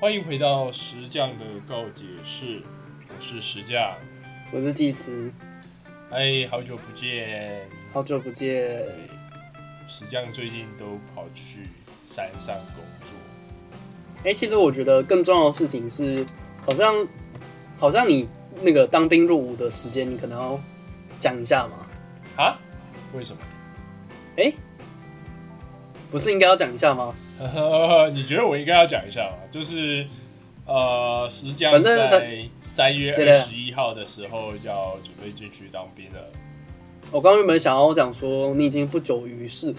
欢迎回到石匠的告解室，我是石匠。我是祭司，哎，好久不见！好久不见。石匠最近都跑去山上工作。哎、其实我觉得更重要的事情是，好像好像你那个当兵入伍的时间，你可能要讲一下嘛。啊？为什么？哎、不是应该要讲一下吗？你觉得我应该要讲一下吗？就是呃，石匠在三月二十一号的时候要准备进去当兵了。我刚刚原本想要讲说，你已经不久于世，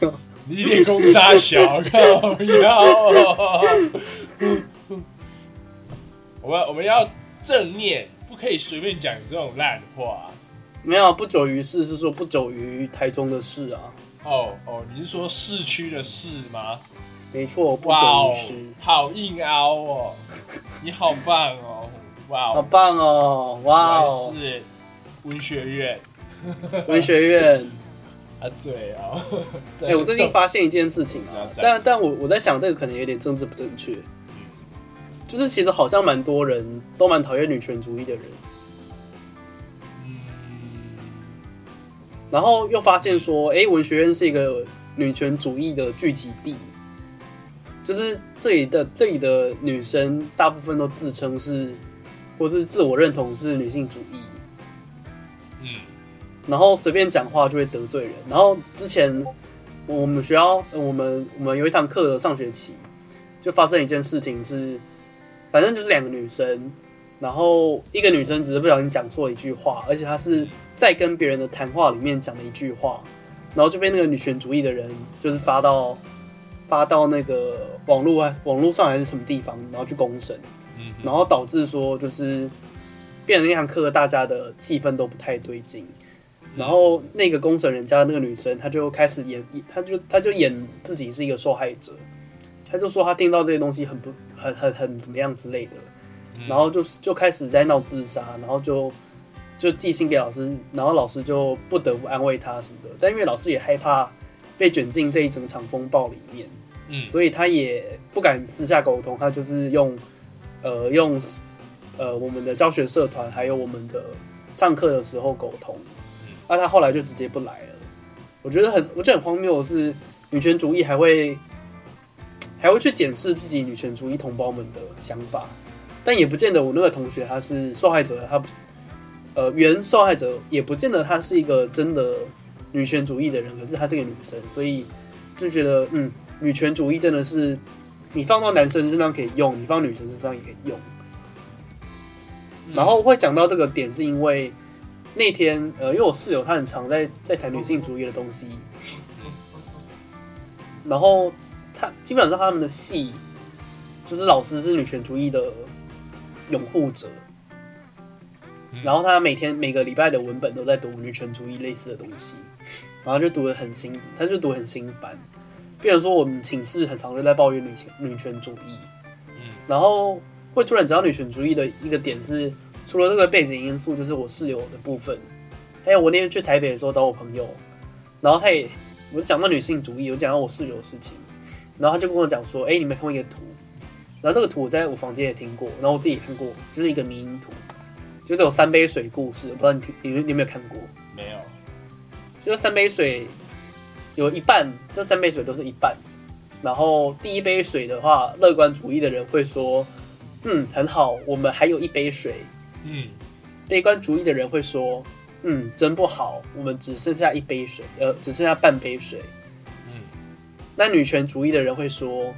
你一点攻杀小，靠要。我们我们要正念，不可以随便讲这种烂话。没有不久于世是说不久于台中的事啊。哦哦，你是说市区的市吗？没错，不哇哦好硬凹哦！你好棒哦！哇好哦，棒哦！哇是文学院文学院。啊，对哦。哎、我最近发现一件事情啊，但但我我在想，这个可能有点政治不正确，就是其实好像蛮多人都蛮讨厌女权主义的人，然后又发现说，哎、文学院是一个女权主义的聚集地，就是这里的这里的女生大部分都自称是，或是自我认同是女性主义，嗯。然后随便讲话就会得罪人。然后之前我们学校，呃我们我们有一堂课的上学期，就发生一件事情是，反正就是两个女生，然后一个女生只是不小心讲错一句话，而且她是在跟别人的谈话里面讲了一句话，然后就被那个女权主义的人就是发到发到那个网络啊网络上还是什么地方，然后去公审。嗯然后导致说就是变成那堂课大家的气氛都不太对劲，然后那个公审人家的那个女生，她就开始演，她就她就演自己是一个受害者，她就说她听到这些东西很不很很很怎么样之类的，嗯然后就就开始在闹自杀，然后就就寄信给老师，然后老师就不得不安慰他什么的，但因为老师也害怕被卷进这一整场风暴里面，嗯所以他也不敢私下沟通，他就是用呃用呃我们的教学社团还有我们的上课的时候沟通嗯。那、他后来就直接不来了。我觉得很我觉得很荒谬的是，女权主义还会还会去检视自己女权主义同胞们的想法，但也不见得我那个同学他是受害者，他呃原受害者也不见得他是一个真的女权主义的人，可是她是个女生，所以就觉得嗯，女权主义真的是你放到男生身上可以用，你放女生身上也可以用。嗯然后会讲到这个点，是因为那天呃，因为我室友他很常在在谈女性主义的东西，然后他基本上他们的戏就是老师是女权主义的拥护者，嗯然后他每天每个礼拜的文本都在读女权主义类似的东西，然后就读的很心，他就读得很心烦。比如说我们寝室很常就在抱怨女权女权主义，嗯然后会突然讲到女权主义的一个点是，除了这个背景因素，就是我室友的部分，还有我那天去台北的时候找我朋友，然后他也我讲到女性主义，我讲到我室友的事情，然后他就跟我讲说，哎、你没看过一个图？然后这个图我在我房间也听过，然后我自己也看过，就是一个迷因图，就是有三杯水故事，我不知道你你有没有看过？没有，就是三杯水有一半，这三杯水都是一半。然后第一杯水的话，乐观主义的人会说，嗯，很好，我们还有一杯水。嗯悲观主义的人会说，嗯，真不好，我们只剩下一杯水，呃，只剩下半杯水。嗯，那女权主义的人会说，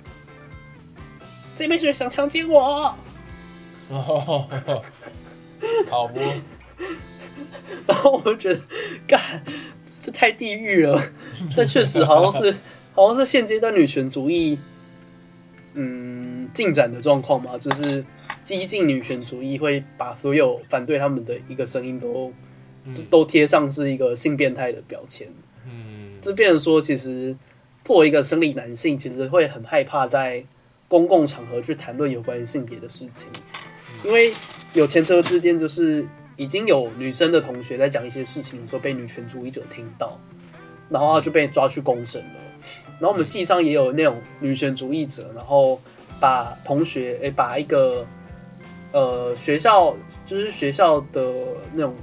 这边是想强奸我。哦，好不，然后我就觉得，干，这太地狱了。但确实好像是，好像是现阶段女权主义，嗯，进展的状况嘛，就是激进女权主义会把所有反对他们的一个声音都、嗯都贴上是一个性变态的标签。嗯这变成说，其实作为一个生理男性，其实会很害怕在公共场合去谈论有关于性别的事情，因为有前车之鉴，就是已经有女生的同学在讲一些事情的时候，被女权主义者听到，然后他就被抓去公审了。然后我们系上也有那种女权主义者，然后把同学诶、把一个呃学校就是学校的那种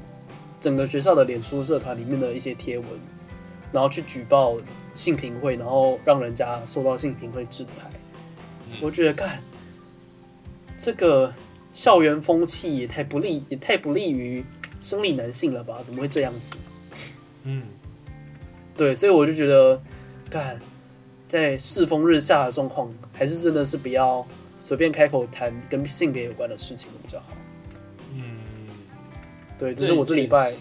整个学校的脸书社团里面的一些贴文，然后去举报性平会，然后让人家受到性平会制裁。嗯我觉得干这个校园风气也太不利，也太不利于生理男性了吧？怎么会这样子？嗯，对，所以我就觉得，干在世风日下的状况，还是真的是不要随便开口谈跟性别有关的事情比较好。嗯，对，这是我这礼拜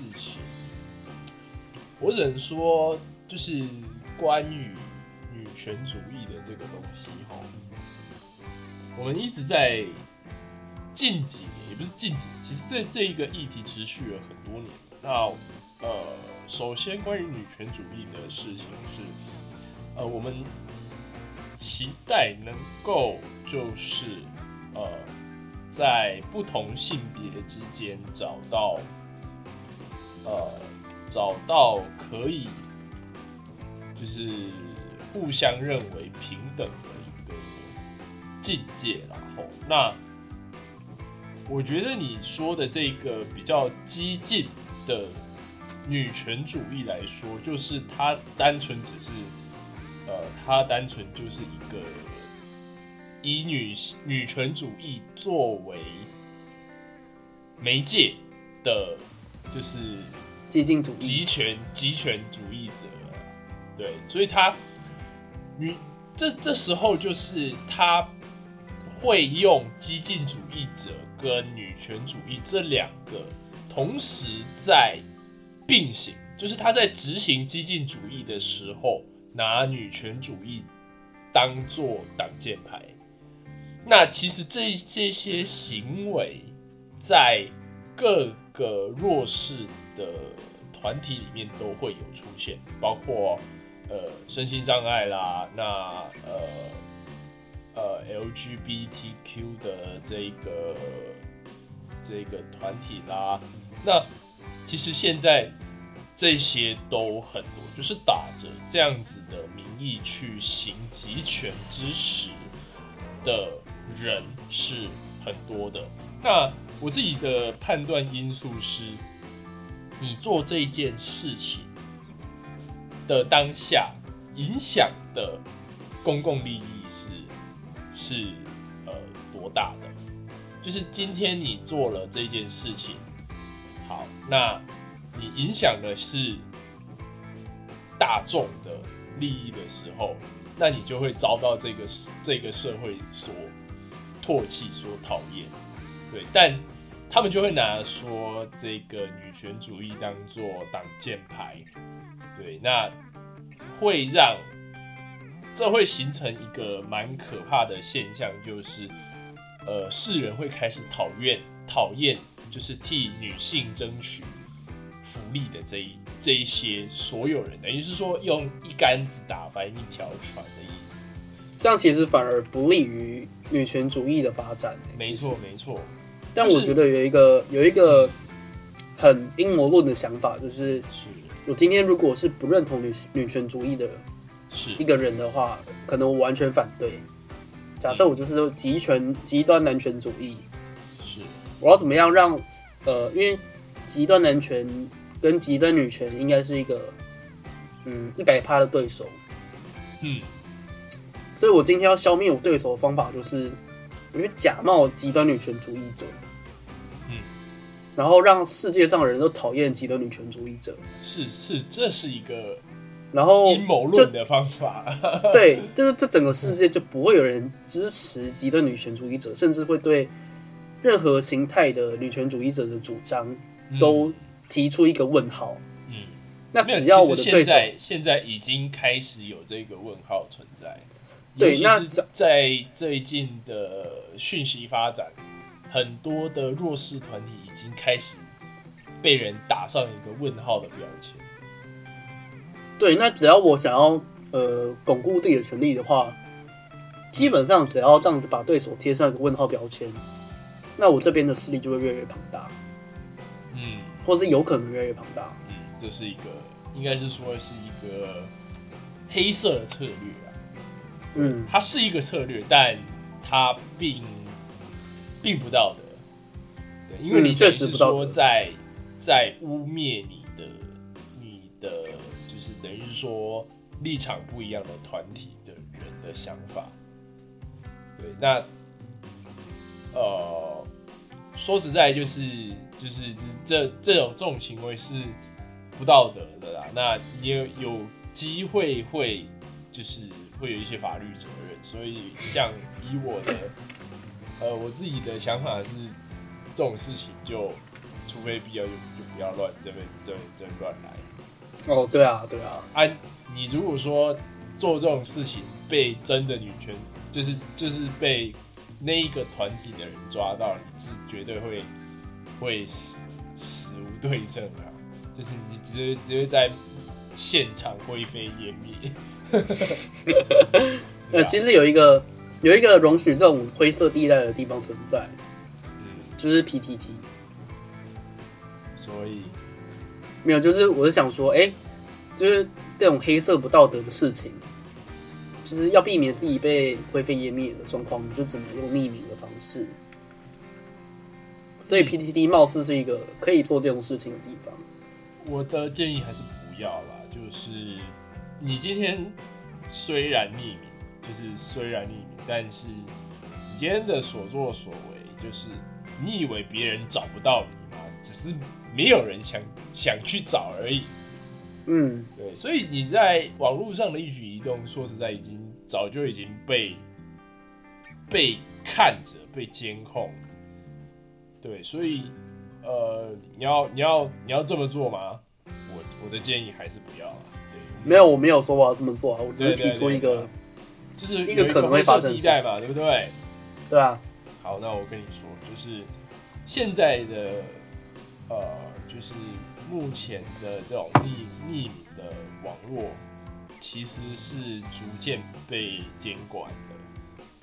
我只能说，就是关于女权主义的这个东西，哈，我们一直在近几年，也不是近几年，其实这这一个议题持续了很多年。那呃，首先关于女权主义的事情是，呃，我们期待能够就是呃，在不同性别之间找到呃找到可以就是互相认为平等的境界，然后那我觉得你说的这个比较激进的女权主义来说，就是她单纯只是呃，它单纯就是一个以女女权主义作为媒介的，就是激进主义，集权集权主义者啊，对，所以他女这这时候就是他会用激进主义者跟女权主义这两个同时在并行，就是他在执行激进主义的时候，拿女权主义当做挡箭牌。那其实这这些行为在各个弱势的团体里面都会有出现，包括呃身心障碍啦，那呃呃 LGBTQ 的这个这个团体啦，那其实现在这些都很多，就是打着这样子的名义去行集权之实的人是很多的。那我自己的判断因素是，你做这件事情的当下影响的公共利益是呃多大的？就是今天你做了这件事情，好，那你影响的是大众的利益的时候，那你就会遭到这个这个社会所唾弃、所讨厌。对，但他们就会拿说这个女权主义当做挡箭牌，对，那会让这会形成一个蛮可怕的现象，就是呃，世人会开始讨厌讨厌，就是替女性争取福利的这一这一些所有人，等于是说用一竿子打翻一条船的意思。这样其实反而不利于女权主义的发展、欸没错，没错，但我觉得有一个有一个很阴谋论的想法，就是是。我今天如果是不认同女女权主义的是。一个人的话，可能我完全反对。假设我就是极权极端男权主义，是，我要怎么样让呃，因为极端男权跟极端女权应该是一个嗯一百趴的对手，嗯。所以我今天要消灭我对手的方法就是，我去假冒极端女权主义者，嗯，然后让世界上的人都讨厌极端女权主义者，是是，这是一个然后阴谋论的方法。对，就是这整个世界就不会有人支持极端女权主义者，甚至会对任何形态的女权主义者的主张都提出一个问号。嗯，那只要我的对手，在现在已经开始有这个问号存在。对那在最近的讯息发展，很多的弱势团体已经开始被人打上一个问号的标签。对，那只要我想要呃巩固自己的权利的话，基本上只要这样子把对手贴上一个问号标签，那我这边的势力就会越来越庞大，嗯或是有可能越来越庞大。嗯，这是一个应该是说是一个黑色的策略啊。嗯，它是一个策略，但它并并不道德。对，因为你确实说在在污蔑你的等于是说立场不一样的团体的人的想法。对，那呃，说实在就是就是这这种这种行为是不道德的啦。那也有机会会就是会有一些法律责任，所以像以我的呃我自己的想法是，这种事情就除非必要就就不要乱这边这边这边乱来。哦，对啊，对啊，啊，你如果说做这种事情被真的女权，就是就是被那一个团体的人抓到，你是绝对会会死死无对证啊！就是你直接直接在现场灰飞烟灭。呃，其实有一个有一个容许这种灰色地带的地方存在，嗯，就是 PTT。所以没有，就是我是想说，哎、就是这种黑色不道德的事情，就是要避免自己被灰飞烟灭的状况，你就只能用匿名的方式。所以 PTT 貌似是一个可以做这种事情的地方。我的建议还是不要啦。就是你今天虽然匿名，就是虽然匿名，但是你今天的所作所为，就是你以为别人找不到你吗？只是没有人想想去找而已。嗯，对，所以你在网络上的一举一动，说实在，已经早就已经被被看着、被监控。对，所以呃，你要你要你要这么做吗？我我的建议还是不要啊。对，没有，我没有说我要这么做啊，我只是提出一个，就是一个可能会发生的灰色地带嘛，对不对？对啊，好，那我跟你说，就是现在的呃，就是目前的这种匿匿名的网络，其实是逐渐被监管的，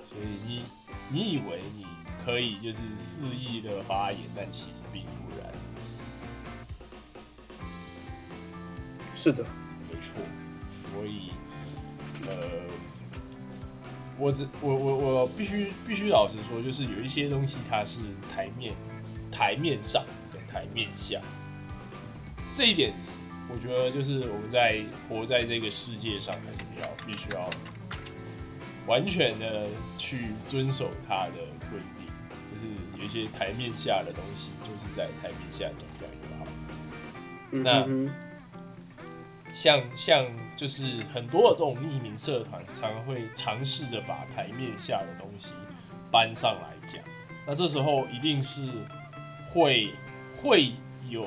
所以你你以为你可以就是肆意的发言，但其实并不然，是的，没错。所以呃，我只我我我必须必须老实说，就是有一些东西它是台面台面上跟台面下，这一点我觉得就是我们在活在这个世界上，还是比较必须要完全的去遵守它的规定，就是有一些台面下的东西，就是在台面下讲掉就好。嗯那像像就是很多的这种匿名社团，常常会尝试着把台面下的东西搬上来讲。那这时候一定是会会有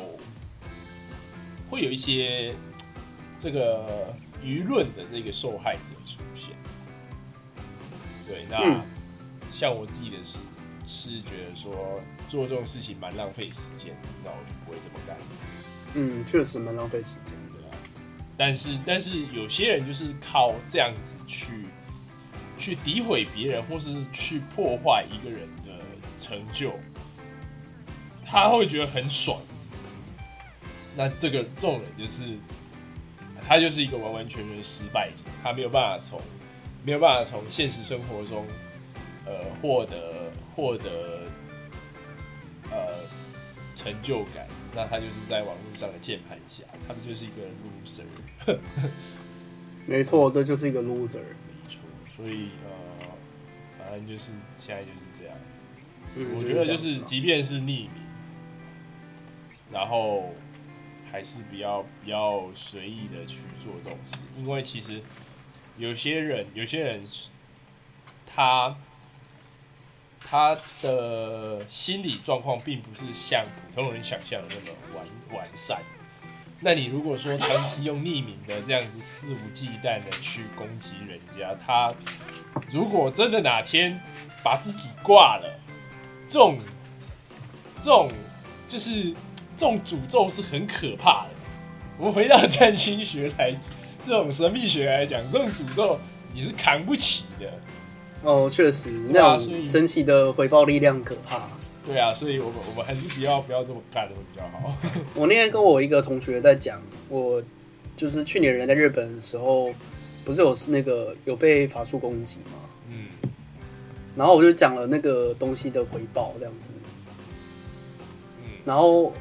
会有一些这个舆论的这个受害者出现。对，那嗯像我自己的是是觉得说做这种事情蛮浪费时间，那我就不会这么干。嗯，确实蛮浪费时间的。啊，但是但是有些人就是靠这样子去去诋毁别人，或是去破坏一个人的成就，他会觉得很爽。那这个这种人就是他就是一个完完全全失败者，他没有办法从没有办法从现实生活中呃获得获得呃成就感，那他就是在网络上的键盘侠，他们就是一个 loser，没错，这就是一个 loser。没错，所以呃，反正就是现在就是这样。嗯，我觉得就是，即便是匿名，然后还是比较比较随意的去做这种事，因为其实有些人有些人他他的心理状况并不是像普通人想象的那么完完善。那你如果说长期用匿名的这样子肆无忌惮的去攻击人家，他如果真的哪天把自己挂了，这种这种就是这种诅咒是很可怕的。我们回到占星学来，这种神秘学来讲，这种诅咒你是扛不起的。哦，确实，那种神奇的回报力量可怕。对啊，所以我们我们还是不要不要这么干会比较好。我那天跟我一个同学在讲，我就是去年人在日本的时候，不是有那个有被法术攻击吗？嗯，然后我就讲了那个东西的回报这样子，嗯，然后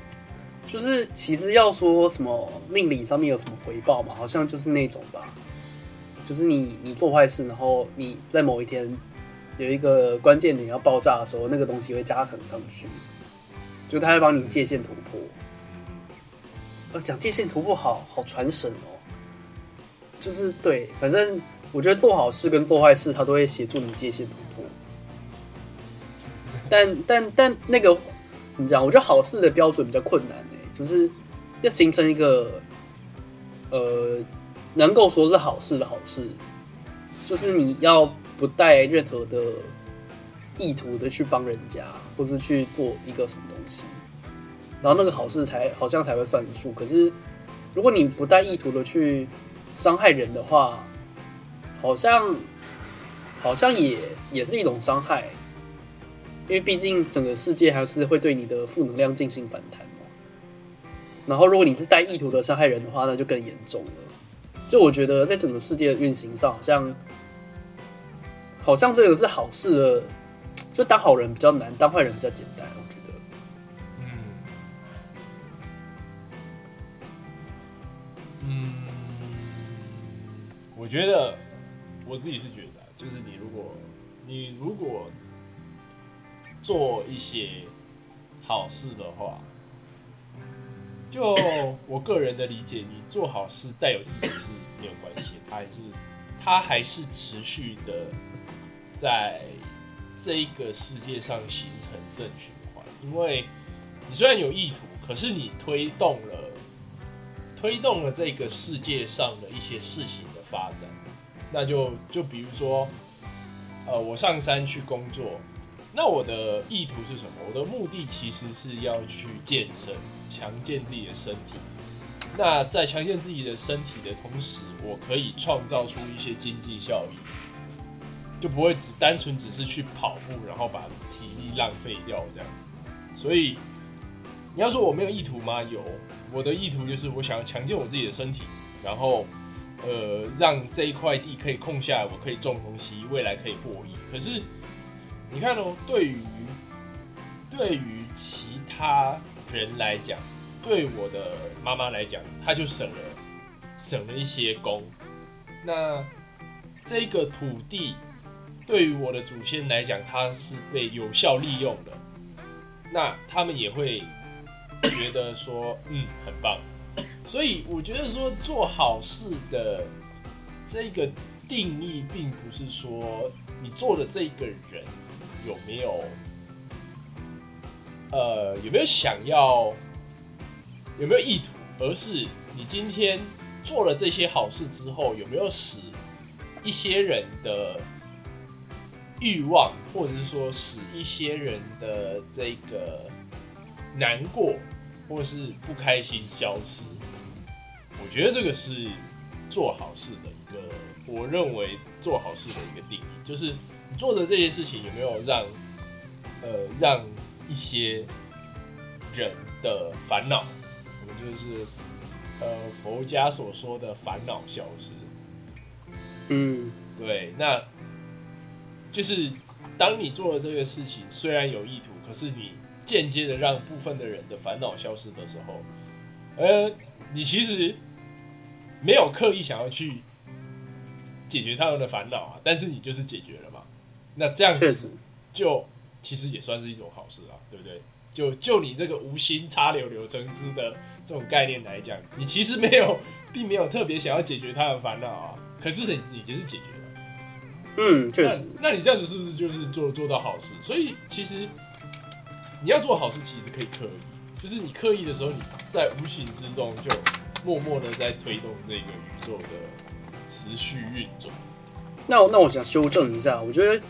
就是其实要说什么命理上面有什么回报嘛，好像就是那种吧，就是你你做坏事，然后你在某一天有一个关键点要爆炸的时候，那个东西会加成上去，就它会帮你界限突破。呃，讲界限突破好好传神哦，就是对，反正我觉得做好事跟做坏事，它都会协助你界限突破。但但但那个你讲？我觉得好事的标准比较困难、就是要形成一个呃能够说是好事的好事，就是你要不带任何的意图的去帮人家，或是去做一个什么东西，然后那个好事才好像才会算数。可是如果你不带意图的去伤害人的话，好像好像也也是一种伤害。因为毕竟整个世界还是会对你的负能量进行反弹。然后，如果你是带意图的伤害人的话，那就更严重了。就我觉得，在整个世界的运行上，好像好像这个是好事的，就当好人比较难，当坏人比较简单。我觉得，嗯，嗯，我觉得我自己是觉得，就是你如果你如果做一些好事的话，就我个人的理解，你做好事带有意图是没有关系的，它还是它还是持续的在这一个世界上形成正循环，因为你虽然有意图，可是你推动了推动了这个世界上的一些事情的发展，那就就比如说，呃，我上山去工作，那我的意图是什么？我的目的其实是要去健身，强健自己的身体。那在强健自己的身体的同时，我可以创造出一些经济效益，就不会只单纯只是去跑步，然后把体力浪费掉这样。所以你要说我没有意图吗？有，我的意图就是我想要强健我自己的身体，然后呃让这一块地可以空下来，我可以种东西，未来可以获益。可是你看哦，对于对于其他人来讲，对我的妈妈来讲，她就省了省了一些工。那这个土地对于我的祖先来讲，它是被有效利用的。那他们也会觉得说，嗯，很棒。所以我觉得说做好事的这个定义，并不是说你做的这个人有没有，呃，有没有想要，有没有意图，而是你今天做了这些好事之后，有没有使一些人的欲望，或者是说使一些人的这个难过或是不开心消失。我觉得这个是做好事的一个，我认为做好事的一个定义，就是你做的这些事情有没有让呃让一些人的烦恼，我们就是呃佛家所说的烦恼消失。嗯，对，那就是当你做了这个事情，虽然有意图，可是你间接的让部分的人的烦恼消失的时候，呃，你其实没有刻意想要去解决他们的烦恼啊，但是你就是解决了嘛。那这样子确实，就其实也算是一种好事啊，对不对？就就你这个无心插柳柳成枝的这种概念来讲，你其实没有，并没有特别想要解决他的烦恼啊，可是你已经是解决了。嗯，确实，那。那你这样子是不是就是做做到好事？所以其实你要做好事，其实可以刻意，就是你刻意的时候，你在无形之中就默默的在推动这个宇宙的持续运转。那那我想修正一下，我觉得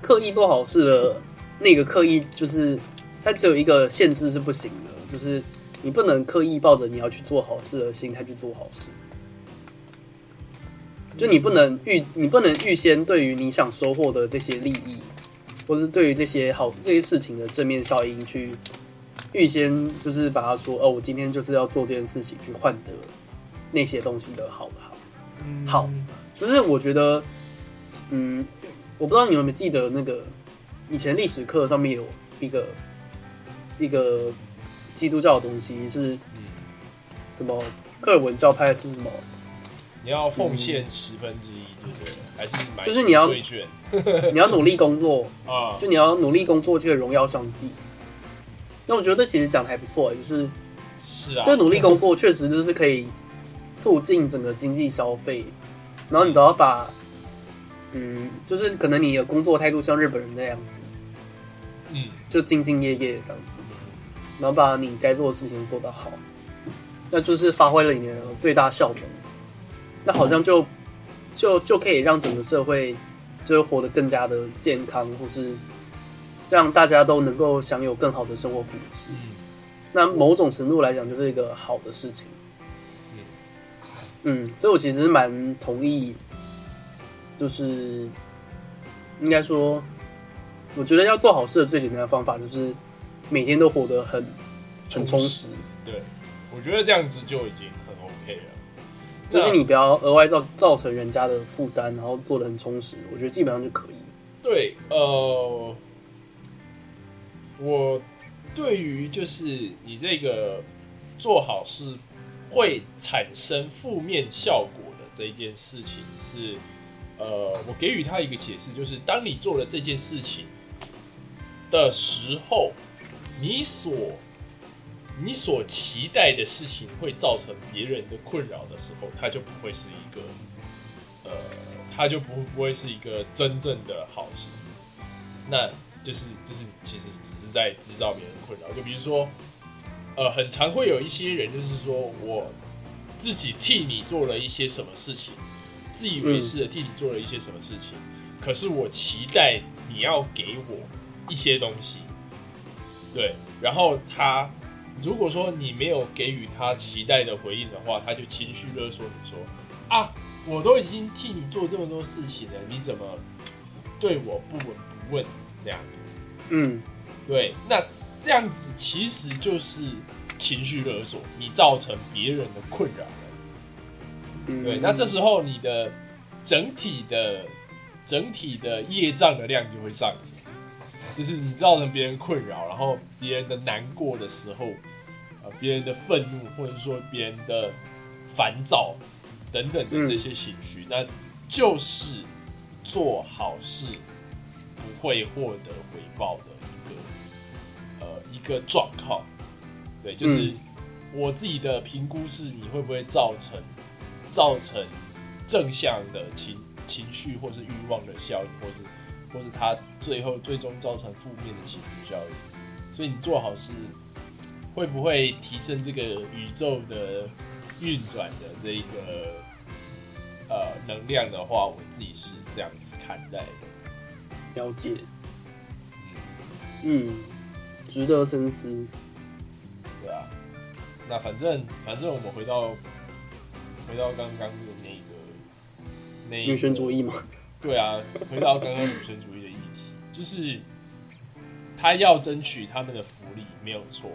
刻意做好事的那个刻意，就是它只有一个限制是不行的，就是你不能刻意抱着你要去做好事的心态去做好事。就你不能预，你不能预先对于你想收获的这些利益，或是对于这些好这些事情的正面效应去预先就是把它说，哦，我今天就是要做这件事情去换得那些东西的好不好。好就是我觉得，嗯，我不知道你们有没有记得那个以前历史课上面有一个一个基督教的东西是嗯，什么？克尔文教派是什么？你要奉献十分之一，对不对？还是买就是你要 你要努力工作，啊？就你要努力工作，就可以荣耀上帝。那我觉得这其实讲的还不错，就是是啊，这努力工作确实就是可以促进整个经济消费，然后你只要把，嗯，就是可能你的工作态度像日本人那样子，嗯，就兢兢业业这样子，然后把你该做的事情做得好，那就是发挥了你的最大效能。那好像就就就可以让整个社会就是活得更加的健康，或是让大家都能够享有更好的生活品质。嗯那某种程度来讲，就是一个好的事情。嗯，所以我其实蛮同意，就是应该说，我觉得要做好事的最简单的方法就是每天都活得很很充实，对，我觉得这样子就已经很 OK 了。就是你不要额外造造成人家的负担，然后做的很充实，我觉得基本上就可以。对，呃，我对于就是你这个做好事会产生负面效果的这一件事情是，呃，我给予他一个解释，就是当你做了这件事情的时候，你所你所期待的事情会造成别人的困扰的时候，它就不会是一个，呃，它就不不会是一个真正的好事。那就是就是其实只是在制造别人困扰。就比如说，呃，很常会有一些人就是说我自己替你做了一些什么事情，自以为是的替你做了一些什么事情，可是我期待你要给我一些东西，对，然后他如果说你没有给予他期待的回应的话，他就情绪勒索你说啊，我都已经替你做这么多事情了，你怎么对我不闻不问这样？嗯，对，那这样子其实就是情绪勒索，你造成别人的困扰了。嗯。对，那这时候你的整体的整体的业障的量就会上升，就是你造成别人困扰，然后别人的难过的时候，呃，别人的愤怒或者说别人的烦躁等等的这些情绪，那就是做好事不会获得回报的一个呃一个状况。对，就是嗯我自己的评估是，你会不会造成造成正向的情情绪或是欲望的效应，或是或是它最后最终造成负面的情绪效应。所以你做好事会不会提升这个宇宙的运转的这一个呃能量的话，我自己是这样子看待的。了解，嗯，嗯，值得深思。对啊。那反正反正我们回到回到刚刚的那个那女权主义嘛，对啊，回到刚刚女权主义的议题，就是他要争取他们的福利没有错，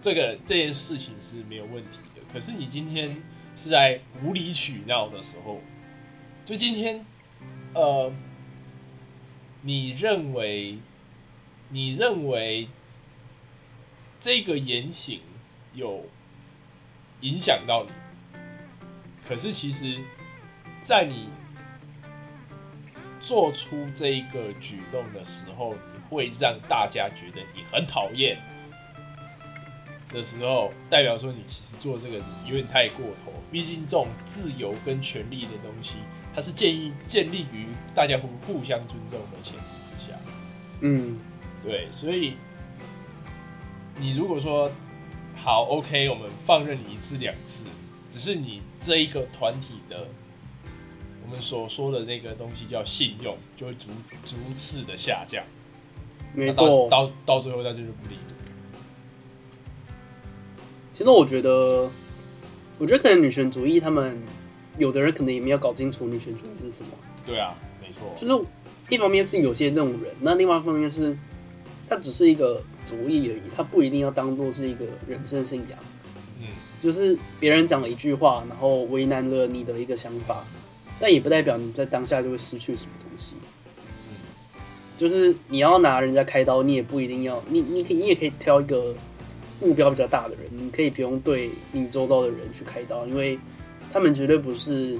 这个这件事情是没有问题的。可是你今天是在无理取闹的时候，就今天，呃，你认为你认为这个言行有影响到你，可是其实，在你做出这一个举动的时候，你会让大家觉得你很讨厌的时候，代表说你其实做这个有点太过头。毕竟这种自由跟权利的东西，它是建议建立于大家互互相尊重的前提之下。嗯，对，所以你如果说好 OK，我们放任你一次两次，只是你这一个团体的我们所说的那个东西叫信用，就会逐逐次的下降，那没错到。到到最后那就是不理你。其实我觉得，我觉得可能女权主义，他们有的人可能也没有搞清楚女权主义是什么。对啊，没错，就是一方面是有些这种人，那另外一方面是，它只是一个主意而已，它不一定要当做是一个人生信仰。嗯，就是别人讲了一句话，然后为难了你的一个想法，但也不代表你在当下就会失去什么东西。嗯就是你要拿人家开刀，你也不一定要，你你可以你也可以挑一个目标比较大的人，你可以不用对你周遭的人去开刀，因为他们绝对不是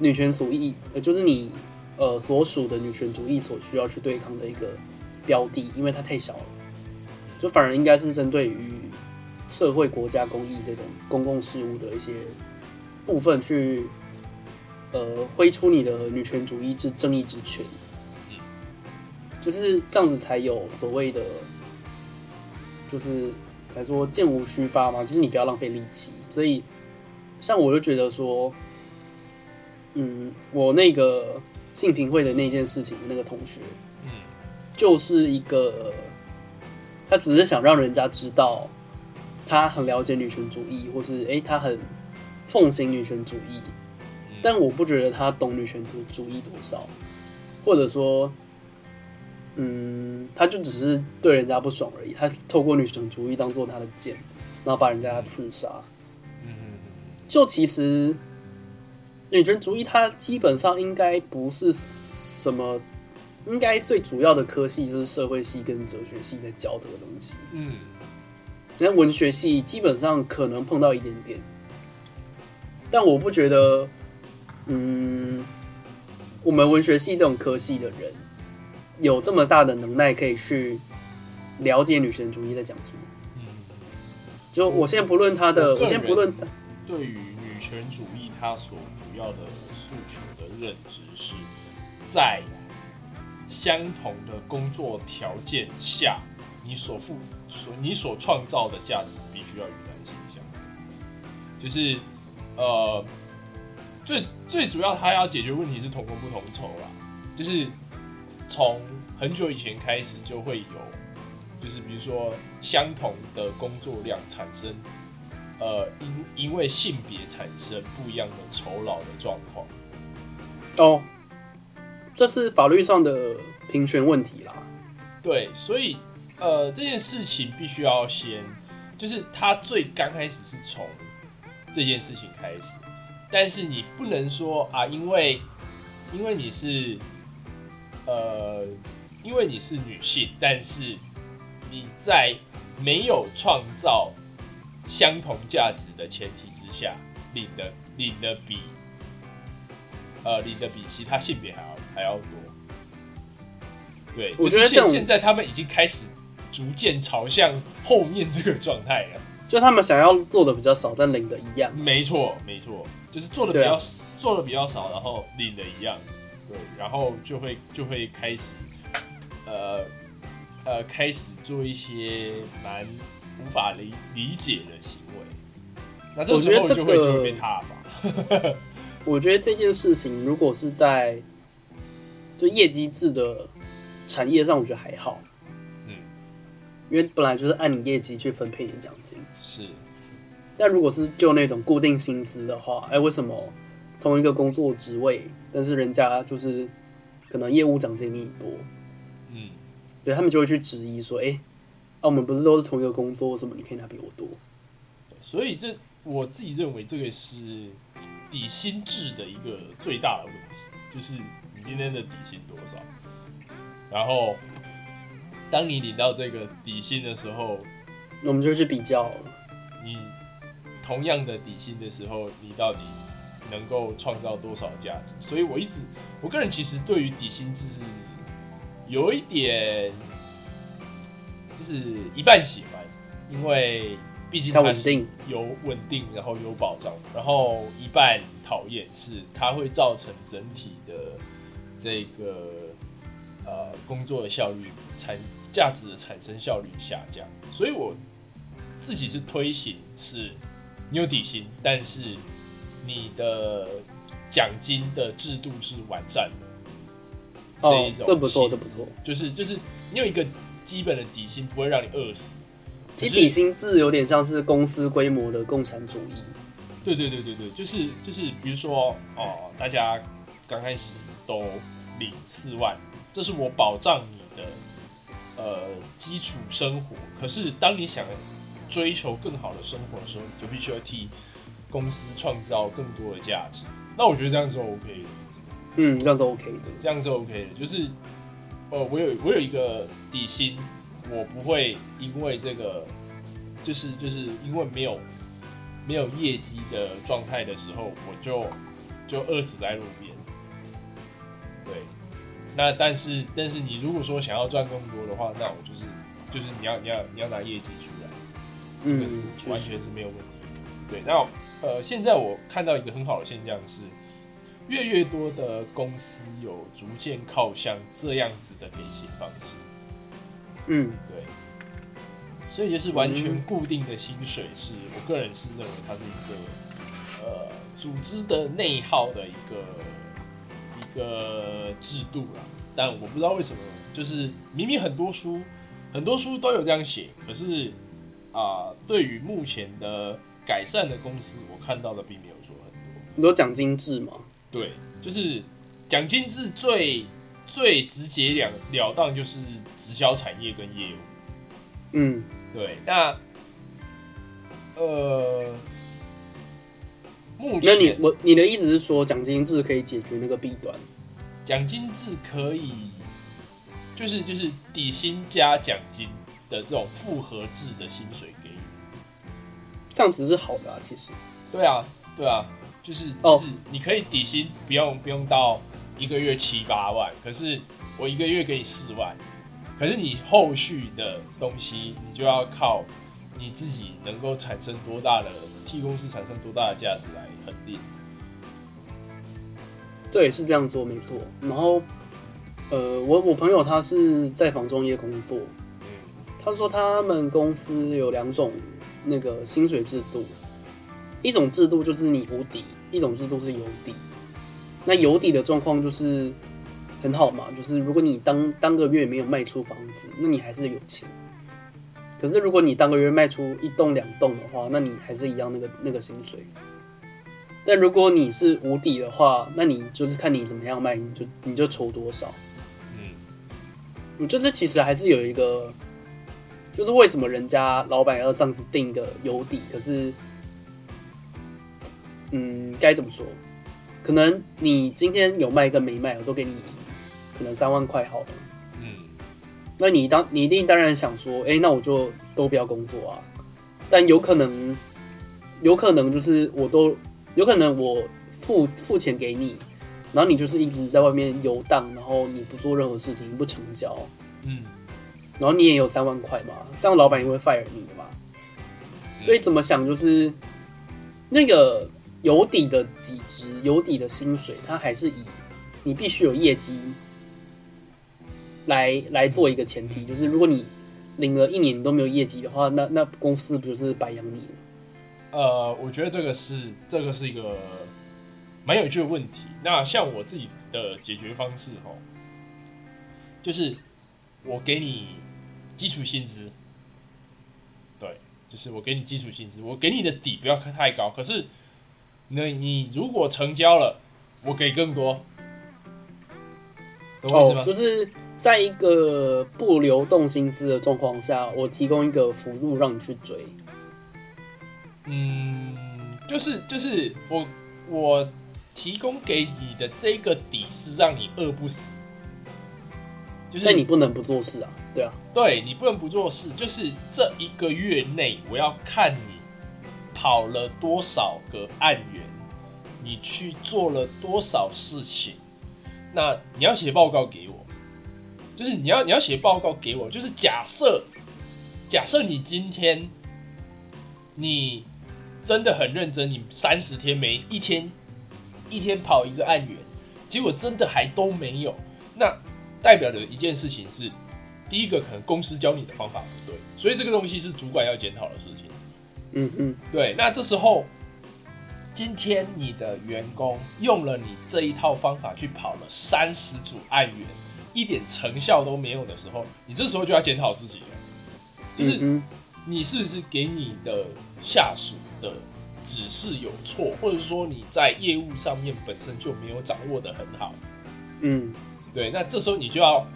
女权主义，呃，就是你呃所属的女权主义所需要去对抗的一个标的，因为它太小了，就反而应该是针对于社会、国家、公益这种公共事务的一些部分去。呃，挥出你的女权主义之正义之权，就是这样子才有所谓的，就是才说剑无虚发嘛，就是你不要浪费力气。所以，像我就觉得说，嗯，我那个性平会的那件事情，那个同学，就是一个，他只是想让人家知道，他很了解女权主义，或是哎，他很奉行女权主义。但我不觉得他懂女权主主义多少，或者说，嗯，他就只是对人家不爽而已。他透过女权主义当做他的剑，然后把人家刺杀。嗯，就其实女权主义它基本上应该不是什么，应该最主要的科系就是社会系跟哲学系在教这个东西。嗯，那文学系基本上可能碰到一点点，但我不觉得。嗯，我们文学系这种科系的人，有这么大的能耐可以去了解女权主义在讲什么？嗯，就我先不论他的，我先不论对于女权主义，他所主要的诉求的认知是在相同的工作条件下，你所付所你所创造的价值必须要与男性相就是呃。最最主要，他要解决问题是同工不同酬啦，就是从很久以前开始就会有，就是比如说相同的工作量产生，呃，因因为性别产生不一样的酬劳的状况。哦，这是法律上的平权问题啦。对，所以呃，这件事情必须要先，就是他最刚开始是从这件事情开始。但是你不能说啊，因为因为你是呃，因为你是女性，但是你在没有创造相同价值的前提之下，领的领的比呃领的比其他性别还要还要多。对，我觉得现现在他们已经开始逐渐朝向后面这个状态了。就他们想要做的比较少，但领的一样。没错，没错，就是做的比较做的比较少，然后领的一样。对，然后就会就会开始，呃呃，开始做一些蛮无法理理解的行为。那这时候就会就会被踏伐。我觉得这件事情如果是在就业绩制的产业上，我觉得还好。嗯，因为本来就是按你业绩去分配你的奖金。是，但如果是就那种固定薪资的话，哎，为什么同一个工作职位，但是人家就是可能业务奖金比你多？嗯，对他们就会去质疑说，哎，啊，我们不是都是同一个工作，为什么你可以拿比我多？所以这我自己认为这个是底薪制的一个最大的问题，就是你今天的底薪多少，然后当你领到这个底薪的时候。我们就去比较，你同样的底薪的时候，你到底能够创造多少价值？所以我一直，我个人其实对于底薪制是有一点，就是一半喜欢，因为毕竟它稳定有稳定，然后有保障，然后一半讨厌是它会造成整体的这个呃工作的效率产价值的产生效率下降，所以我。自己是推行是你有底薪，但是你的奖金的制度是完善的。哦，这不错，这不错。就是就是你有一个基本的底薪，不会让你饿死。其实底薪制有点像是公司规模的共产主义。对对对对对，就是就是，比如说哦，大家刚开始都领四万，这是我保障你的呃基础生活。可是当你想追求更好的生活的时候，你就必须要替公司创造更多的价值。那我觉得这样是 OK 的。嗯，这样是 OK 的，这样是 OK 的。就是呃，我有我有一个底薪，我不会因为这个，就是就是因为没有没有业绩的状态的时候，我就就饿死在路边。对，那但是但是你如果说想要赚更多的话，那我就是就是你要你要你要拿业绩出来，这个是嗯，完全是没有问题的。对，那呃，现在我看到一个很好的现象是，越越多的公司有逐渐靠向这样子的给薪方式。嗯，对，所以就是完全嗯。固定的薪水是，我个人是认为它是一个呃组织的内耗的一个一个制度啦。但我不知道为什么，就是明明很多书很多书都有这样写，可是啊、对于目前的改善的公司，我看到的并没有说很多。你说奖金制吗？对，就是奖金制最最直截了了当，就是直销产业跟业务。嗯，对，那呃，目那你我你的意思是说奖金制可以解决那个弊端？奖金制可以，就是就是底薪加奖金的这种复合制的薪水给你。这样子是好的啊，其实。对啊，对啊，就是是你可以底薪不用不用到一个月七八万，可是我一个月给你四万，可是你后续的东西你就要靠你自己能够产生多大的替公司产生多大的价值来对，是这样做没错。然后，呃，我我朋友他是在房中业工作，嗯他说他们公司有两种那个薪水制度，一种制度就是你无底，一种制度是有底。那有底的状况就是很好嘛，就是如果你当当个月没有卖出房子，那你还是有钱。可是如果你当个月卖出一栋两栋的话，那你还是一样那个那个薪水。但如果你是无底的话，那你就是看你怎么样卖，你就你就抽多少。嗯我觉得这其实还是有一个，就是为什么人家老板要这样子定一个有底，可是，嗯，该怎么说？可能你今天有卖跟没卖，我都给你可能三万块好了。嗯那你当你一定当然想说，哎、那我就都不要工作啊。但有可能，有可能就是我都有可能我付付钱给你，然后你就是一直在外面游荡，然后你不做任何事情，不成交，嗯然后你也有三万块嘛，这样老板也会 fire 你的嘛。所以怎么想就是那个有底的几值、有底的薪水，它还是以你必须有业绩来来做一个前提，就是如果你领了一年都没有业绩的话，那那公司不就是白养你了？呃，我觉得这个是这个是一个蛮有趣的问题。那像我自己的解决方式哦，就是我给你基础薪资，对，就是我给你基础薪资，我给你的底不要太高，可是那你如果成交了，我给更多，懂我意思吗？就是在一个不流动薪资的状况下，我提供一个辅助让你去追。嗯，就是就是我我提供给你的这个底是让你饿不死，就是但你不能不做事啊，对啊，对你不能不做事，就是这一个月内我要看你跑了多少个案源，你去做了多少事情，那你要写报告给我，就是你要你要写报告给我，就是假设假设你今天你真的很认真，你三十天每一天一天跑一个案源，结果真的还都没有，那代表的一件事情是，第一个可能公司教你的方法不对，所以这个东西是主管要检讨的事情。嗯嗯，对，那这时候，今天你的员工用了你这一套方法去跑了三十组案源，一点成效都没有的时候，你这时候就要检讨自己了，就是嗯。你是不是给你的下属的指示有错，或者说你在业务上面本身就没有掌握的很好。嗯对，那这时候你就要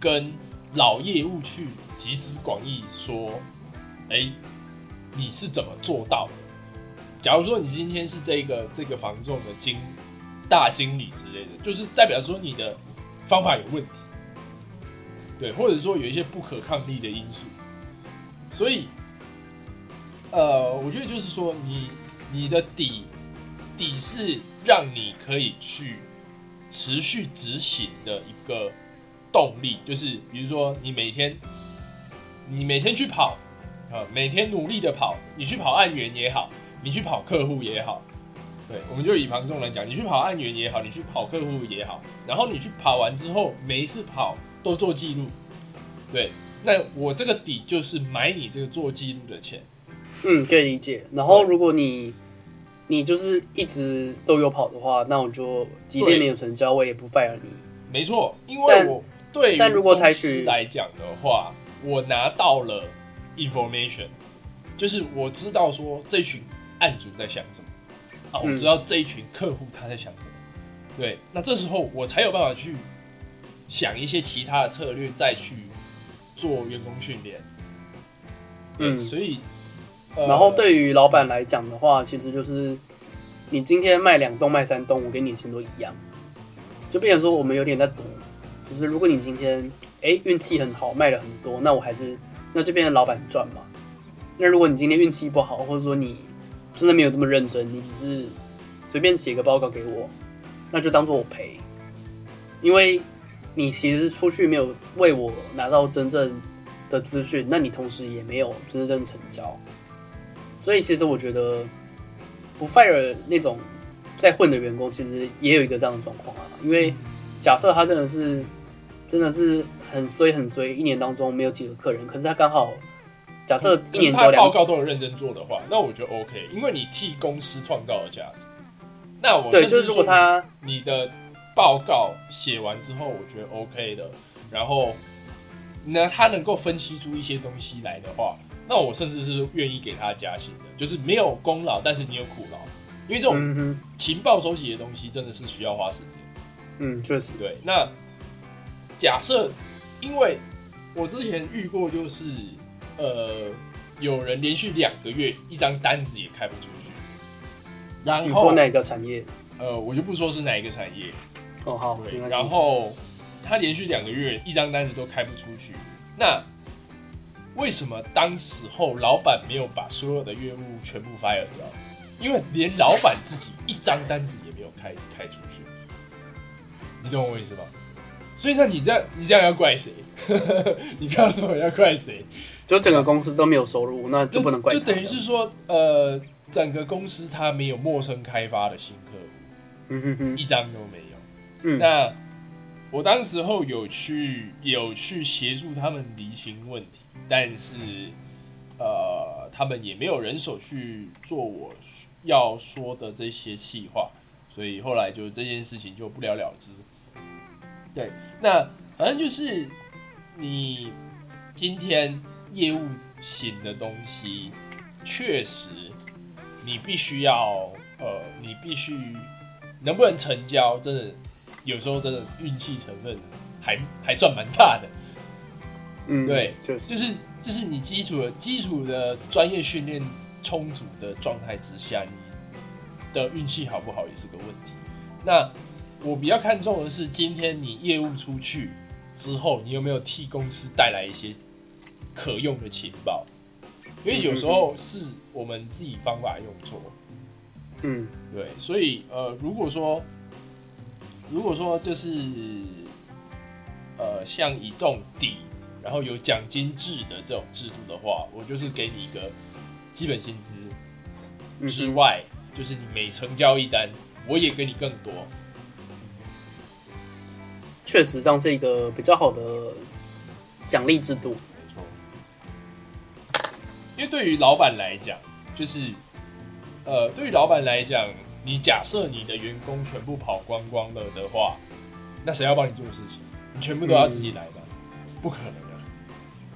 跟老业务去集思广益，说，哎、你是怎么做到的？假如说你今天是这个这个房仲的经大经理之类的，就是代表说你的方法有问题。对，或者说有一些不可抗力的因素，所以，呃，我觉得就是说，你你的底底是让你可以去持续执行的一个动力，就是比如说你每天你每天去跑啊，每天努力的跑，你去跑案源也好，你去跑客户也好，对，我们就以旁众来讲，你去跑案源也好，你去跑客户也好，然后你去跑完之后，每一次跑都做记录，对，那我这个底就是买你这个做记录的钱。嗯，可以理解。然后如果你你就是一直都有跑的话，那我就即便对没有成交，我也不 fire 你。没错，因为我对于但如果采来讲的话，我拿到了 information，就是我知道说这群案主在想什么啊，我嗯知道这一群客户他在想什么，对，那这时候我才有办法去想一些其他的策略，再去做员工训练。对，嗯所以，呃然后对于老板来讲的话，其实就是你今天卖两栋卖三栋，我给你的钱都一样，就变成说我们有点在赌，就是如果你今天哎运气很好卖了很多，那我还是那就变成老板赚嘛。那如果你今天运气不好，或者说你真的没有这么认真，你只是随便写个报告给我，那就当做我赔，因为你其实出去没有为我拿到真正的资讯，那你同时也没有真正成交。所以其实我觉得不 fire 那种在混的员工，其实也有一个这样的状况啊。因为假设他真的是真的是很衰很衰，一年当中没有几个客人，可是他刚好假设一年他报告都有认真做的话，那我觉得 OK，因为你替公司创造了价值。那我对，就是如果说他你的报告写完之后，我觉得 OK 的，然后那他能够分析出一些东西来的话，那我甚至是愿意给他加薪的，就是没有功劳，但是你有苦劳，因为这种情报收集的东西真的是需要花时间。嗯确实对，那假设，因为我之前遇过，就是呃，有人连续两个月一张单子也开不出去，然后你说哪个产业？呃，我就不说是哪一个产业，哦好，然后他连续两个月一张单子都开不出去，那为什么当时候老板没有把所有的业务全部 fire 掉？因为连老板自己一张单子也没有开开出去，你懂我意思吗？所以那你这样你这样要怪谁？你告诉我要怪谁？就整个公司都没有收入，那就不能怪他就等于是说，呃，整个公司它没有陌生开发的新客户，嗯哼哼一张都没有。嗯那我当时候有去有去协助他们厘清问题，但是呃，他们也没有人手去做我要说的这些气话，所以后来就这件事情就不了了之。对，那反正就是你今天业务型的东西，确实你必须要呃，你必须能不能成交，真的有时候真的运气成分还还算蛮大的。嗯对就是就是就是你基础的基础的专业训练充足的状态之下，你的运气好不好也是个问题。那我比较看重的是，今天你业务出去之后，你有没有替公司带来一些可用的情报？因为有时候是我们自己方法用错，嗯对，所以呃，如果说如果说就是呃，像以这种底，然后有奖金制的这种制度的话，我就是给你一个基本薪资之外，就是你每成交一单，我也给你更多。确实这样是一个比较好的奖励制度。没错，因为对于老板来讲，就是呃，对于老板来讲，你假设你的员工全部跑光光了的话，那谁要帮你做事情？你全部都要自己来吗？不可能啊！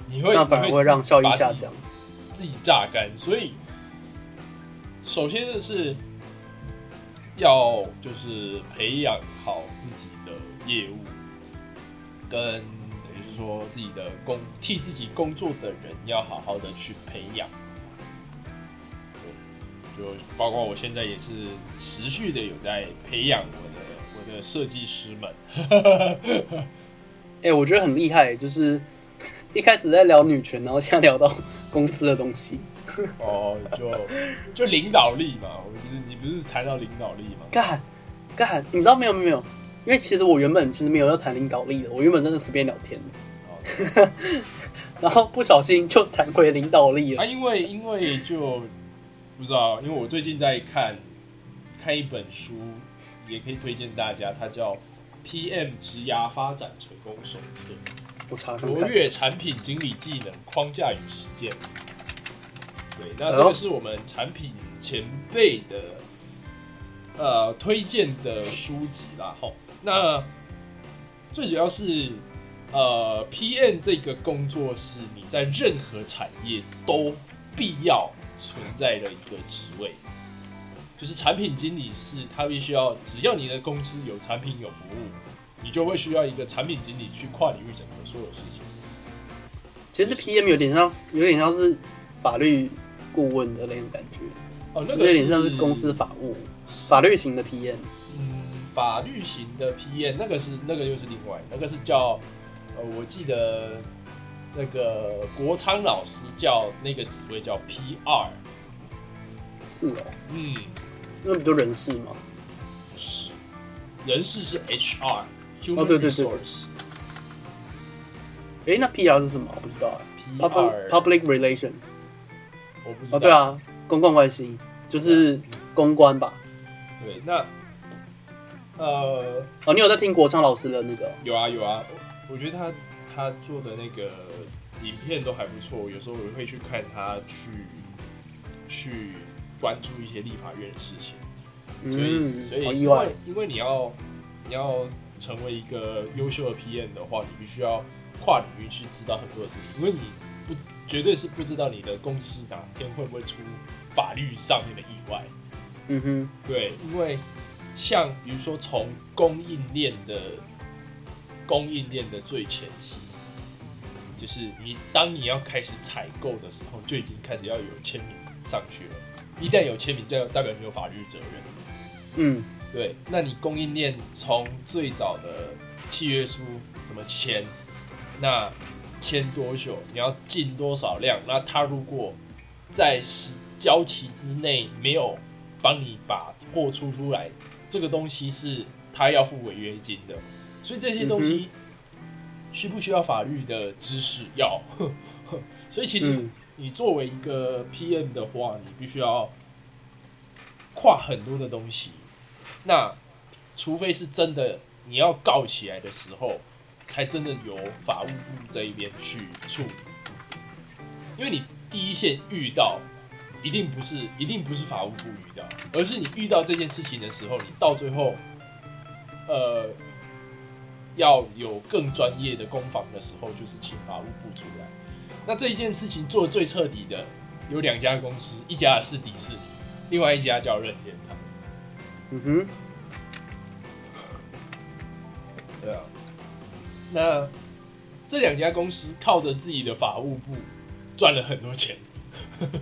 你会那反而会让效益下降。自己榨干。所以，首先就是要就是培养好自己的业务，跟等于是说自己的工替自己工作的人要好好的去培养。对，就包括我现在也是持续的有在培养我的我的设计师们。哎、我觉得很厉害，就是一开始在聊女权，然后现在聊到公司的东西，哦，就就领导力嘛，我是你不是谈到领导力吗？干干，你知道没有没有？因为其实我原本其实没有要谈领导力的，我原本真的随便聊天的，哦，然后不小心就谈回领导力了啊，因为因为就不知道，因为我最近在看看一本书，也可以推荐大家，它叫《PM 职涯发展成功手册》。我查看看，卓越产品经理技能框架与实践。对，那这个是我们产品前辈的呃推荐的书籍啦。吼，那最主要是呃 PM 这个工作是你在任何产业都必要存在的一个职位。就是产品经理是他必须要，只要你的公司有产品有服务，你就会需要一个产品经理去跨领域整合所有事情。其实 PM 有点像，有点像是法律顾问的那种感觉，哦，那个有个点像是公司法务、法律型的 PM。嗯，法律型的 PM 那个是那个又是另外，那个是叫呃，我记得那个国昌老师叫那个职位叫 PR，是哦，嗯，那不就人事吗？不是，人事是 HR，哦对对对诶，那 PR 是什么？我不知道啊。Public PR Public Relation 哦，我不知道，对，啊，公共关系就是公关吧？对，那呃哦，你有在听国昌老师的那个？有啊有啊，我我觉得他他做的那个影片都还不错，有时候我会去看他去去关注一些立法院的事情。所以，嗯，所以因为。因为你要你要成为一个优秀的 PM 的话，你必须要跨领域去知道很多的事情，因为你不绝对是不知道你的公司哪天会不会出法律上面的意外。嗯哼，对，因为像比如说从供应链的供应链的最前期，就是你当你要开始采购的时候，就已经开始要有签名上去了。一旦有签名，就代表你有法律责任。嗯对，那你供应链从最早的契约书怎么签，那签多久，你要进多少量，那他如果在时交期之内没有帮你把货出出来，这个东西是他要付违约金的，所以这些东西需不需要法律的知识？要，所以其实嗯。你作为一个 PM 的话，你必须要跨很多的东西。那除非是真的你要告起来的时候，才真的由法务部这一边去处理。因为你第一线遇到，一定不是一定不是法务部遇到，而是你遇到这件事情的时候，你到最后，呃，要有更专业的攻防的时候，就是请法务部出来。那这一件事情做的最彻底的有两家公司，一家是迪士尼，另外一家叫任天堂。嗯哼，对啊，那这两家公司靠着自己的法务部赚了很多钱。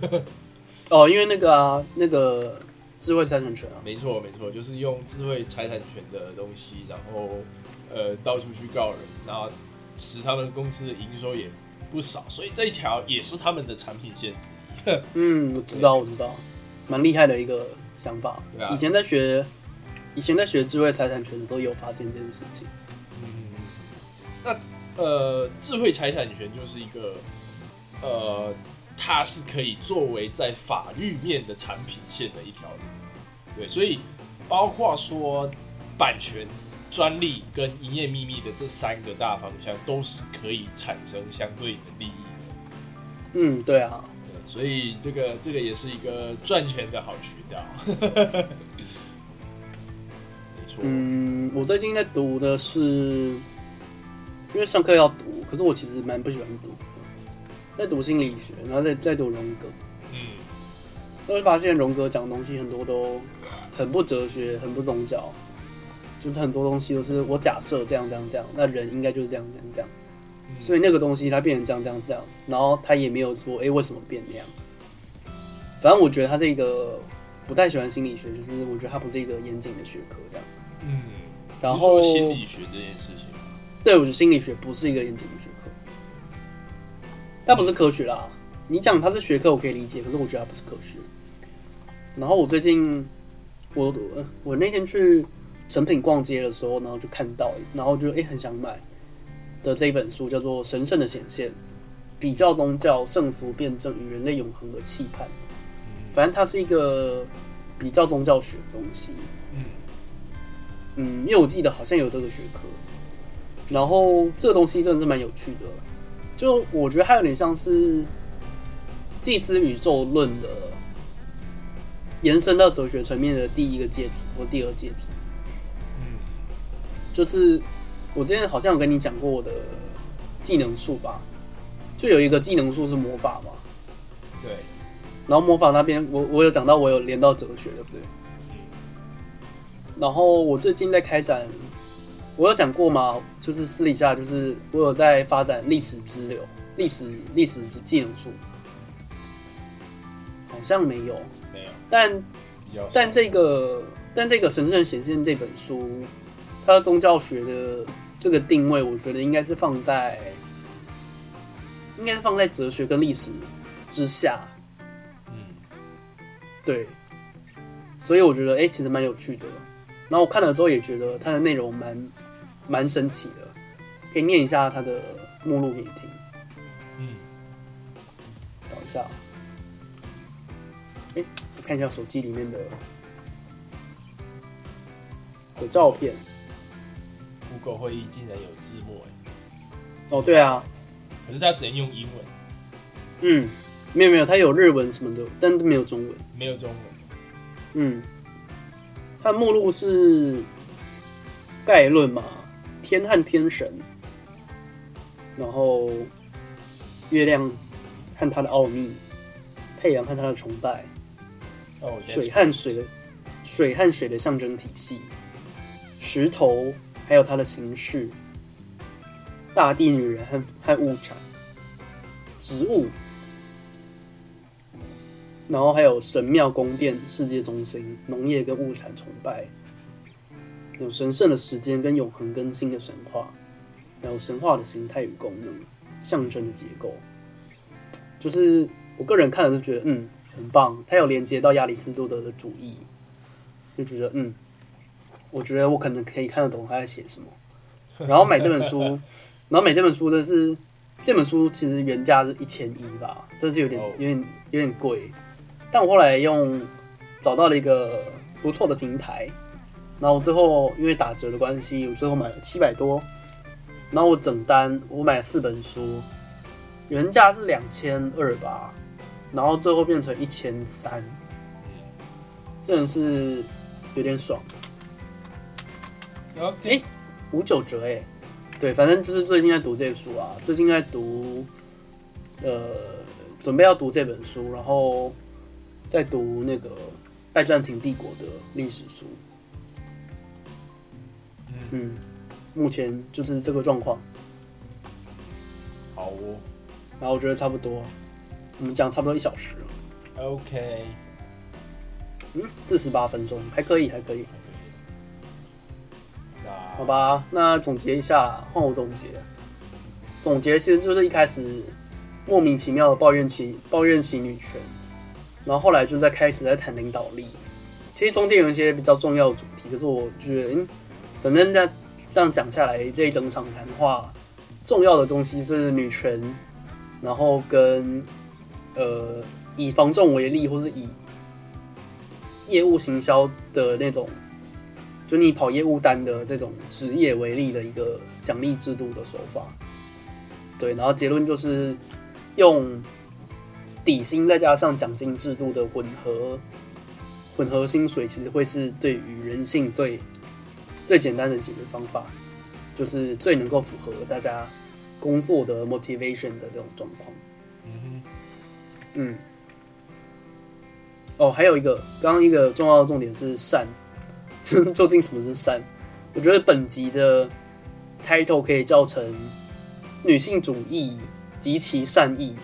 哦，因为那个啊，那个智慧财产权啊，没错，没错，就是用智慧财产权的东西，然后呃到处去告人，然后使他们公司的营收也不少，所以这一条也是他们的产品线之一。嗯，我知道，我知道，蛮厉害的一个想法。对啊以前在学，以前在学智慧财产权的时候，有发现这件事情。嗯，那呃，智慧财产权就是一个呃，它是可以作为在法律面的产品线的一条路。对，所以包括说版权、专利跟营业秘密的这三个大方向，都是可以产生相对应的利益的。嗯，对啊，对，所以这个这个也是一个赚钱的好渠道。没错，嗯，我最近在读的是，因为上课要读，可是我其实蛮不喜欢读的，在读心理学，然后再再读荣格，嗯，就会发现荣格讲的东西很多都很不哲学，很不宗教，就是很多东西都是我假设这样这样这样，那人应该就是这样这样这样，嗯所以那个东西它变成这样这样这样，然后他也没有说哎、诶为什么变那样，反正我觉得他这个不太喜欢心理学，就是我觉得它不是一个严谨的学科这样。嗯，然你说后心理学这件事情，对，我觉得心理学不是一个严谨的学科，它不是科学啦。你讲它是学科，我可以理解，可是我觉得它不是科学。然后我最近，我我那天去成品逛街的时候，然后就看到，然后就哎、诶很想买的这一本书，叫做《神圣的显现》，比较宗教、圣俗辩证与人类永恒的期盼。反正它是一个比较宗教学的东西。嗯。嗯，因为我记得好像有这个学科，然后这个东西真的是蛮有趣的，就我觉得它有点像是祭司宇宙论的延伸到哲学层面的第一个阶梯或第二阶梯，嗯。就是我之前好像有跟你讲过我的技能树吧，就有一个技能树是魔法嘛，对，然后魔法那边我我有讲到我有连到哲学，对不对？嗯然后我最近在开展，我有讲过吗？就是私底下就是我有在发展历史之流、历史历史技能树，好像没有，没有。但但这个但这个神圣显现这本书，它的宗教学的这个定位，我觉得应该是放在，应该是放在哲学跟历史之下，嗯对，所以我觉得哎、诶其实蛮有趣的。然后我看了之后也觉得它的内容蛮蛮神奇的，可以念一下它的目录给你听。嗯，等一下，哎、我看一下手机里面的的照片。Google 会议竟然有字幕哎，哦，对啊，可是它只能用英文，嗯，没有没有，它有日文什么的，但都没有中文。没有中文。嗯，它的目录是概论嘛，天和天神，然后月亮和它的奥秘，太阳和它的崇拜，哦，水和水的水和水的象征体系，石头还有它的形式，大地女人和和物产，植物，然后还有神庙宫殿、世界中心、农业跟物产崇拜，有神圣的时间跟永恒更新的神话，还有神话的形态与功能、象征的结构，就是我个人看了就觉得嗯很棒，它有连接到亚里士多德的主义，就觉得嗯，我觉得我可能可以看得懂他在写什么，然后买这本书，然后买这本书的是这本书其实原价是一千一吧，就是有点哦。有点有点贵，但我后来用找到了一个不错的平台，然后我最后因为打折的关系，我最后买了七百多，然后我整单我买了四本书，原价是两千二吧，然后最后变成一千三，真的是有点爽，OK，五九折哎，对，反正就是最近在读这个书啊，最近在读，呃，准备要读这本书，然后在读那个拜占庭帝国的历史书，嗯，嗯，目前就是这个状况，好哦。然后我觉得差不多，我们讲差不多一小时了，，OK，嗯，四十八分钟，还可以，还可以，那好，吧，那总结一下，换我总结。总结其实就是一开始莫名其妙的抱怨起抱怨起女权，然后后来就在开始在谈领导力。其实中间有一些比较重要的主题，可是我觉得，嗯，反正在这样讲下来，这一整场谈话重要的东西就是女权，然后跟呃以防重为例，或是以业务行销的那种就你跑业务单的这种职业为例的一个奖励制度的手法。对，然后结论就是用底薪再加上奖金制度的混合混合薪水，其实会是对于人性最最简单的解决方法，就是最能够符合大家工作的 motivation 的这种状况。嗯嗯，哦，还有一个，刚刚一个重要的重点是善，就是究竟什么是善？我觉得本集的 title 可以叫成女性主义及其善意，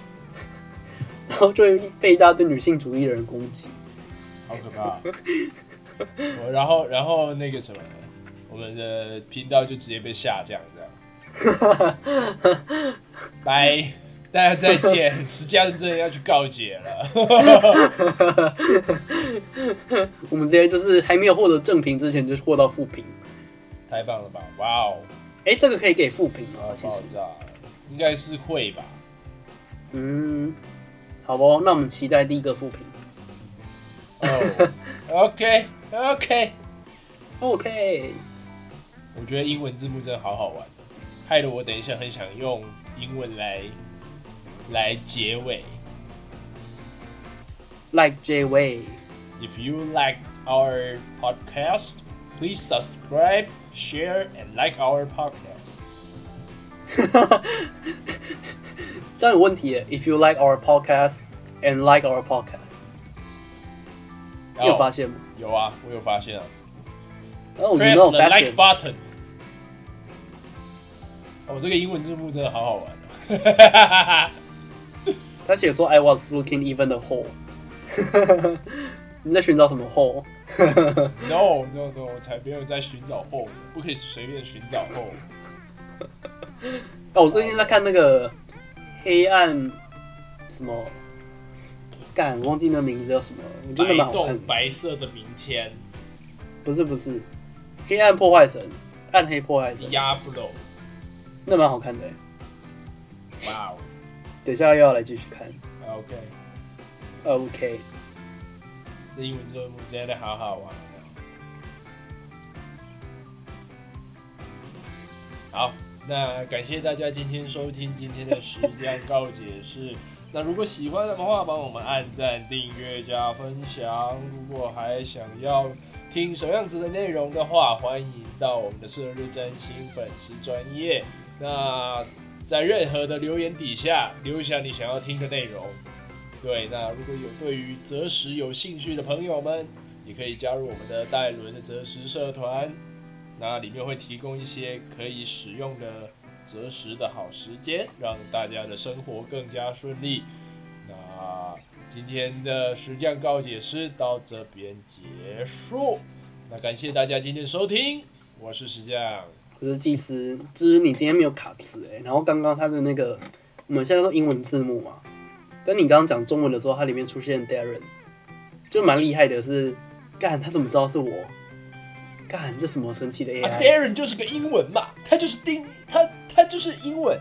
然后就会被一大堆女性主义的人攻击。好可怕。我然后然后那个什么，我们的频道就直接被下降这样。拜，大家再见。石家是真的要去告解了。我们直接就是还没有获得正评之前，就获到负评。太棒了吧！哇哦，哎，这个可以给负评吗？其实应该是会吧。嗯，好不，那我们期待第一个负评。哦，OK OK，OK，我觉得英文字幕真的好好玩，害得我等一下很想用英文来来结尾。like J Way，If you like our podcast, please subscribe, share, and like our podcast. 这样有问题耶。If you like our podcast and like our podcast，你有发现吗？有啊，我有发现啊。哦，你 Press 没有 the 发 like 现？ button。哦，这个英文字幕真的好好玩啊！他写说 I was looking even the hole， 你在寻找什么 hole？no no no，我才没有在寻找后，不可以随便寻找后。哦，我最近在看那个黑暗什么，干，我忘记那名字叫什么了，我觉得白蛮好看的。白色的明天不是不是，黑暗破坏神，暗黑破坏神，，Diablo，那蛮好看的耶。哇哦等一下又要来继续看。，OK，OK，英文字幕真的好好玩。好，那感谢大家今天收听今天的时间告解释。那如果喜欢的话，帮我们按赞、订阅、加分享。如果还想要听什么样子的内容的话，欢迎到我们的射日真心粉丝专业。那在任何的留言底下留下你想要听的内容。对，那如果有对于择时有兴趣的朋友们，也可以加入我们的戴伦的择时社团。那里面会提供一些可以使用的择时的好时间，让大家的生活更加顺利。那今天的实将告解师到这边结束。那感谢大家今天收听，我是石匠。我是祭司，就是你今天没有卡词哎，然后刚刚他的那个，我们现在都英文字幕嘛，但你刚刚讲中文的时候，它里面出现 Darren，就蛮厉害的是，干他怎么知道是我？干这什么神奇的啊 AI？、，Darren 就是个英文嘛，他就是丁，他他就是英文。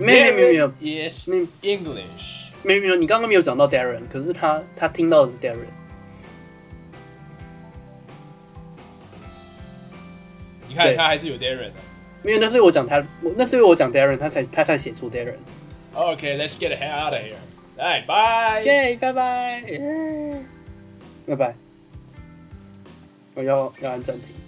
没有没有没有 Yes 没有 English。没有没有，你刚刚没有讲到 Darren，可是他他听到的是 Darren，你看他还是有 Darren 的。没有那是我讲他，我那是因为我讲 Darren，他才他才写出 Darren。OK，let's、get the hell out of here。哎，拜。耶，拜拜，拜拜。我要要按暂停。